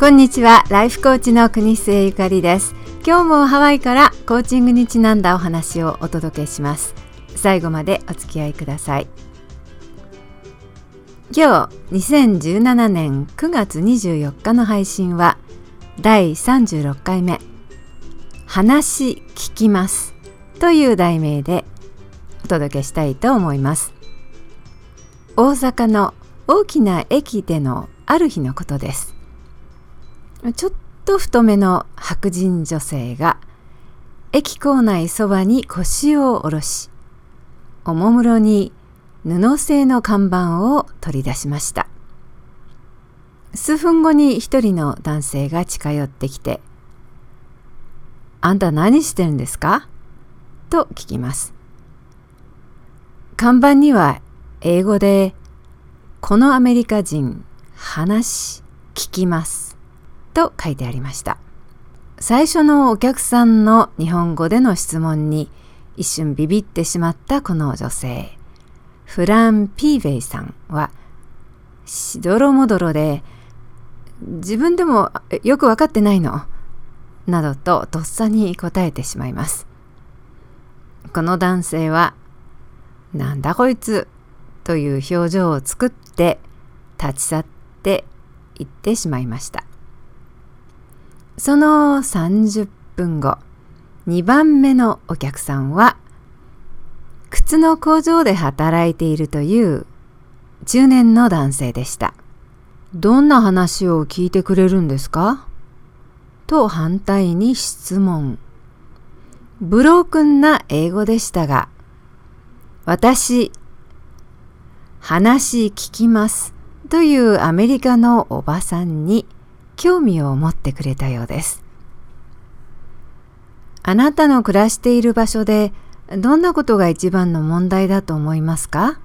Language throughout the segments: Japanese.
こんにちは。ライフコーチの国末ゆかりです。今日もハワイからコーチングにちなんだお話をお届けします。最後までお付き合いください。今日2017年9月24日の配信は第36回目。話聞きます。という題名でお届けしたいと思います。大阪の大きな駅でのある日のことです。ちょっと太めの白人女性が駅構内そばに腰を下ろしおもむろに布製の看板を取り出しました。数分後に一人の男性が近寄ってきて「あんた何してるんですか?」と聞きます。看板には英語で「このアメリカ人話聞きます」と書いてありました。最初のお客さんの日本語での質問に一瞬ビビってしまったこの女性。フラン・ピーベイさんはしどろもどろで自分でもよく分かってないの？などととっさに答えてしまいます。この男性はなんだこいつ？という表情を作って立ち去って行ってしまいました。その30分後2番目のお客さんは靴の工場で働いているという中年の男性でした。どんな話を聞いてくれるんですか？と反対に質問。ブロークンな英語でしたが、私、話聞きますというアメリカのおばさんに興味を持ってくれたようです。あなたの暮らしている場所でどんなことが一番の問題だと思いますか？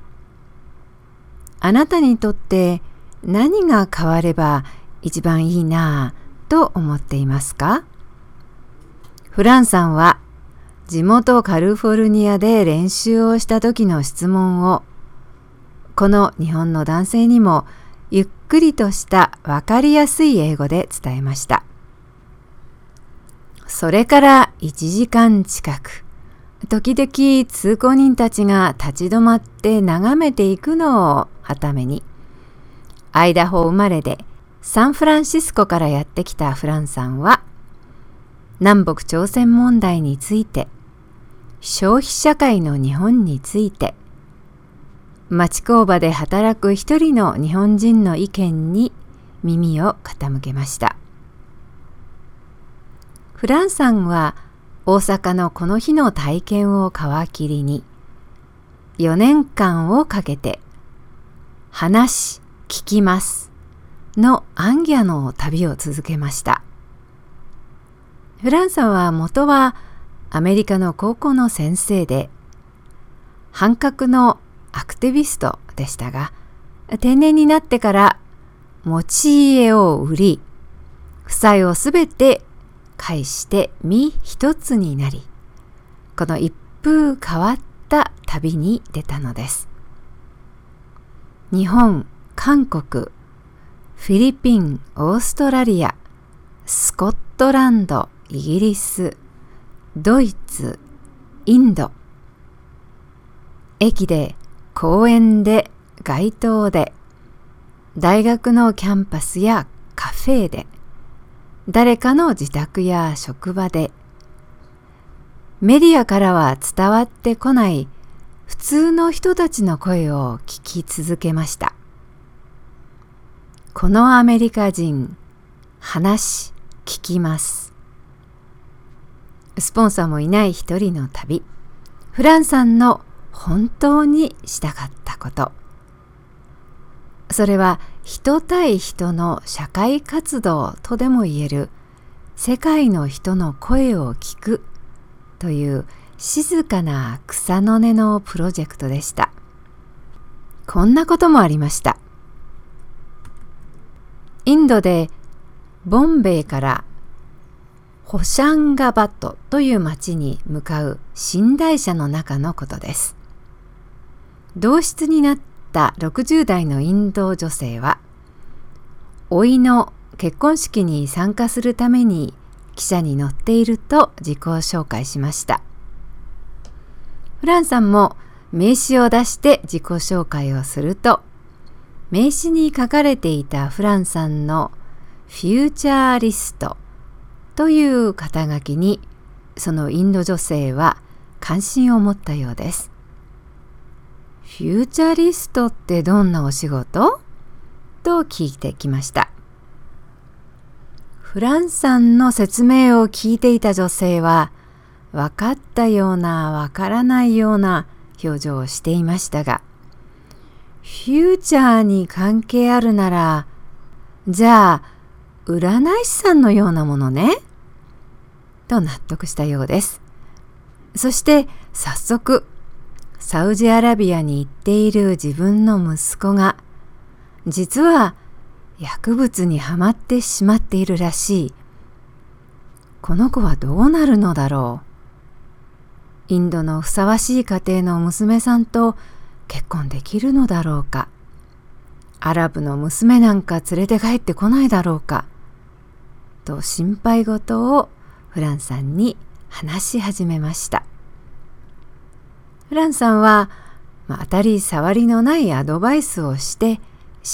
あなたにとって何が変われば一番いいなぁと思っていますか？フランさんは地元カリフォルニアで練習をした時の質問をこの日本の男性にもくりとしたわかりやすい英語で伝えました。それから1時間近く時々通行人たちが立ち止まって眺めていくのをはためにアイダホ生まれでサンフランシスコからやってきたフランさんは南北朝鮮問題について消費社会の日本について町工場で働く一人の日本人の意見に耳を傾けました。フランさんは大阪のこの日の体験を皮切りに4年間をかけて話聞きますのアンギャの旅を続けました。フランさんは元はアメリカの高校の先生で反核のアクティビストでしたが定年になってから持ち家を売り負債をすべて返して身一つになりこの一風変わった旅に出たのです。日本韓国フィリピンオーストラリアスコットランドイギリスドイツインド。駅で公園で街頭で大学のキャンパスやカフェで誰かの自宅や職場でメディアからは伝わってこない普通の人たちの声を聞き続けました。このアメリカ人話聞きます。スポンサーもいない一人の旅。フランさんの本当にしたかったことそれは人対人の社会活動とでも言える世界の人の声を聞くという静かな草の根のプロジェクトでした。こんなこともありました。インドでボンベイからホシャンガバットという町に向かう寝台車の中のことです。同室になった60代のインド女性は、老いの結婚式に参加するために汽車に乗っていると自己紹介しました。フランさんも名刺を出して自己紹介をすると名刺に書かれていたフランさんのフューチャーリストという肩書きにそのインド女性は関心を持ったようです。フューチャリストってどんなお仕事？と聞いてきました。フランさんの説明を聞いていた女性は分かったような分からないような表情をしていましたがフューチャーに関係あるならじゃあ占い師さんのようなものね？と納得したようです。そして早速サウジアラビアに行っている自分の息子が実は薬物にはまってしまっているらしい。この子はどうなるのだろう。インドのふさわしい家庭の娘さんと結婚できるのだろうか。アラブの娘なんか連れて帰ってこないだろうか。と心配事をフランさんに話し始めました。フランさんは、まあ、当たり障りのないアドバイスをして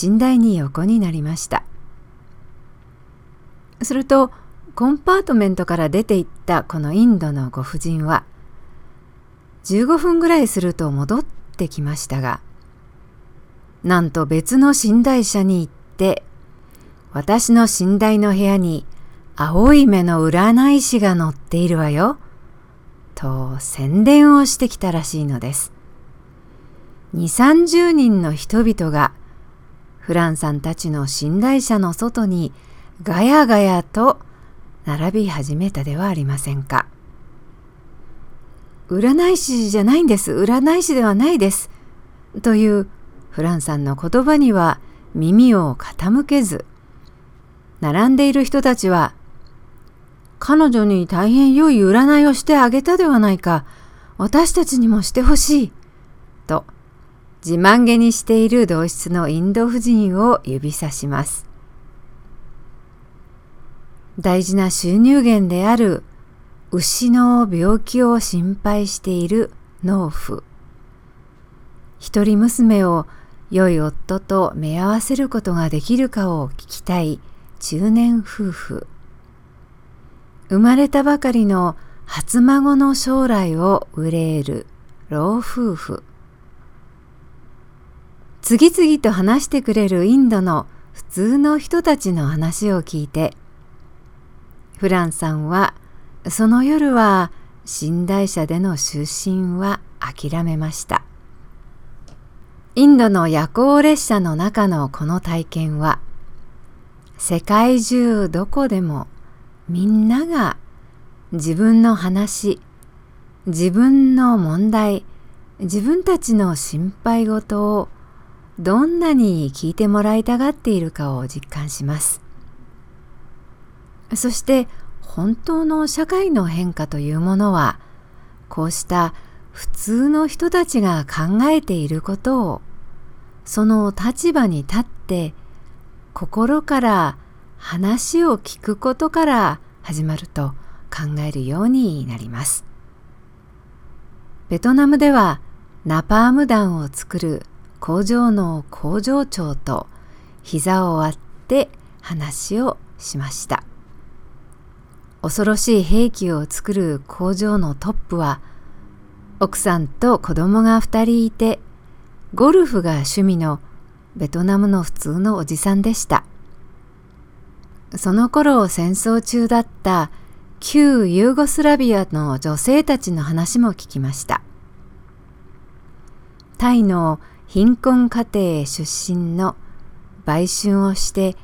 寝台に横になりました。するとコンパートメントから出て行ったこのインドのご婦人は15分ぐらいすると戻ってきましたがなんと別の寝台車に行って私の寝台の部屋に青い目の占い師が乗っているわよ。と宣伝をしてきたらしいのです。2、30人の人々がフランさんたちの寝台車の外にガヤガヤと並び始めたではありませんか。占い師じゃないんです。占い師ではないです。というフランさんの言葉には耳を傾けず、並んでいる人たちは彼女に大変良い占いをしてあげたではないか。私たちにもしてほしい。と、自慢げにしている同室のインド婦人を指さします。大事な収入源である牛の病気を心配している農夫。一人娘を良い夫と目合わせることができるかを聞きたい中年夫婦。生まれたばかりの初孫の将来を憂える老夫婦。次々と話してくれるインドの普通の人たちの話を聞いてフランさんはその夜は寝台車での就寝は諦めました。インドの夜行列車の中のこの体験は世界中どこでもみんなが自分の話自分の問題自分たちの心配事をどんなに聞いてもらいたがっているかを実感します。そして本当の社会の変化というものはこうした普通の人たちが考えていることをその立場に立って心から話を聞くことから始まると考えるようになります。ベトナムではナパーム弾を作る工場の工場長と膝を割って話をしました。恐ろしい兵器を作る工場のトップは奥さんと子供が2人いてゴルフが趣味のベトナムの普通のおじさんでした。その頃戦争中だった旧ユーゴスラビアの女性たちの話も聞きました。タイの貧困家庭出身の売春をして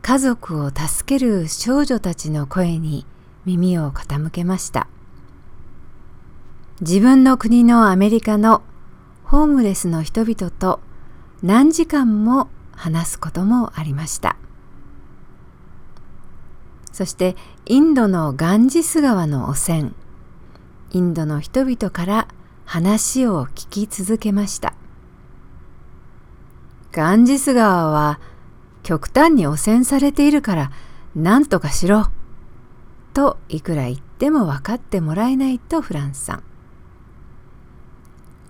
家族を助ける少女たちの声に耳を傾けました。自分の国のアメリカのホームレスの人々と何時間も話すこともありました。そしてインドのガンジス川の汚染。インドの人々から話を聞き続けました。ガンジス川は極端に汚染されているから何とかしろ。といくら言っても分かってもらえないとフランスさん。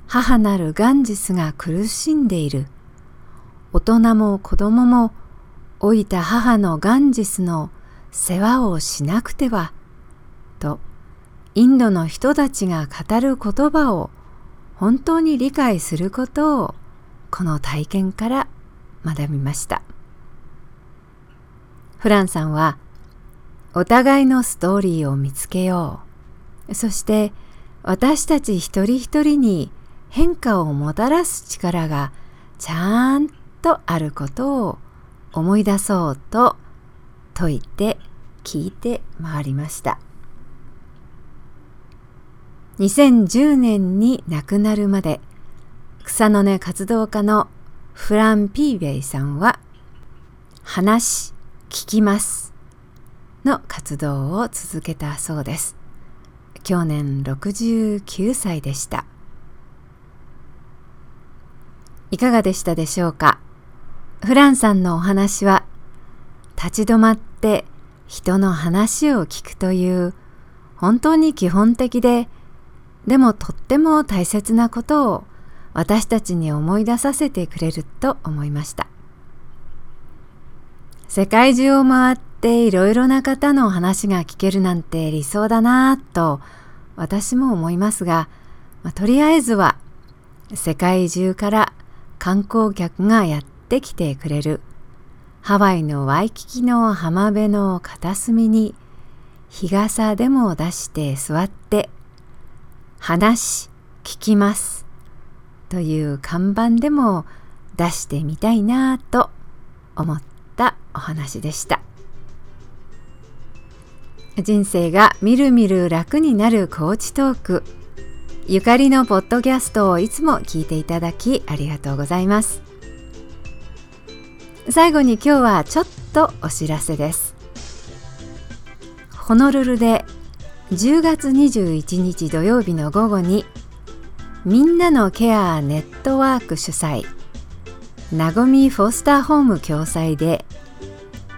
母なるガンジスが苦しんでいる。大人も子供も老いた母のガンジスの世話をしなくてはとインドの人たちが語る言葉を本当に理解することをこの体験から学びました。フランさんはお互いのストーリーを見つけよう。そして私たち一人一人に変化をもたらす力がちゃんとあることを思い出そうと説いて聞いて回りました。2010年に亡くなるまで草の根活動家のフラン・ピーベイさんは話聞きますの活動を続けたそうです。去年69歳でした。いかがでしたでしょうか？フランさんのお話は立ち止まって人の話を聞くという本当に基本的ででもとっても大切なことを私たちに思い出させてくれると思いました。世界中を回っていろいろな方の話が聞けるなんて理想だなぁと私も思いますが、まあ、とりあえずは世界中から観光客がやってきてくれるハワイのワイキキの浜辺の片隅に日傘でも出して座って話聞きますという看板でも出してみたいなと思ったお話でした。人生がみるみる楽になるコーチトークゆかりのポッドキャストをいつも聞いていただきありがとうございます。最後に今日はちょっとお知らせです。ホノルルで10月21日土曜日の午後にみんなのケアネットワーク主催なごみフォスターホーム共催で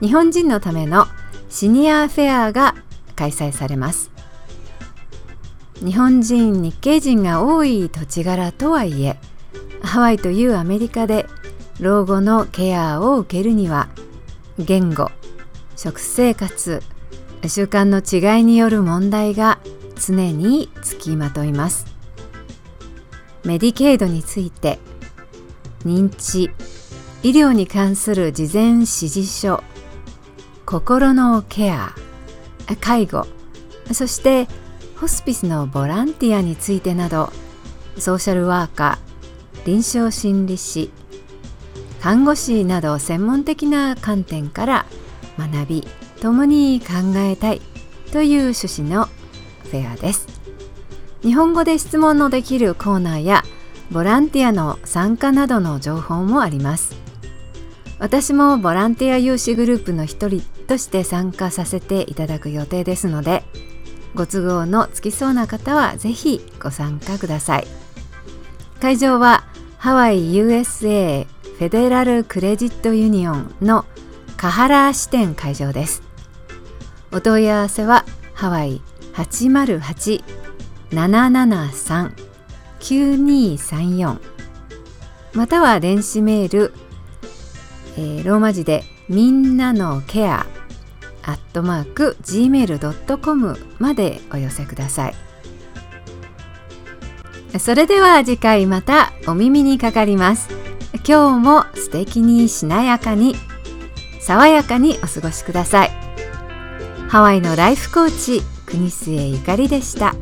日本人のためのシニアフェアが開催されます。日本人日系人が多い土地柄とはいえハワイというアメリカで老後のケアを受けるには言語食生活習慣の違いによる問題が常につきまといます。メディケイドについて認知医療に関する事前指示書心のケア介護そしてホスピスのボランティアについてなどソーシャルワーカー臨床心理士看護師など専門的な観点から学び共に考えたいという趣旨のフェアです。日本語で質問のできるコーナーやボランティアの参加などの情報もあります。私もボランティア有志グループの一人として参加させていただく予定ですのでご都合のつきそうな方はぜひご参加ください。会場はハワイ USA フェデラルクレジットユニオンのカハラ支店会場です。お問い合わせはハワイ808-773-9234または電子メール、えー、ローマ字でみんなのケアアットマーク gmail.com までお寄せください。それでは次回またお耳にかかります。今日も素敵にしなやかに爽やかにお過ごしくださいハワイのライフコーチ国末ゆかりでした。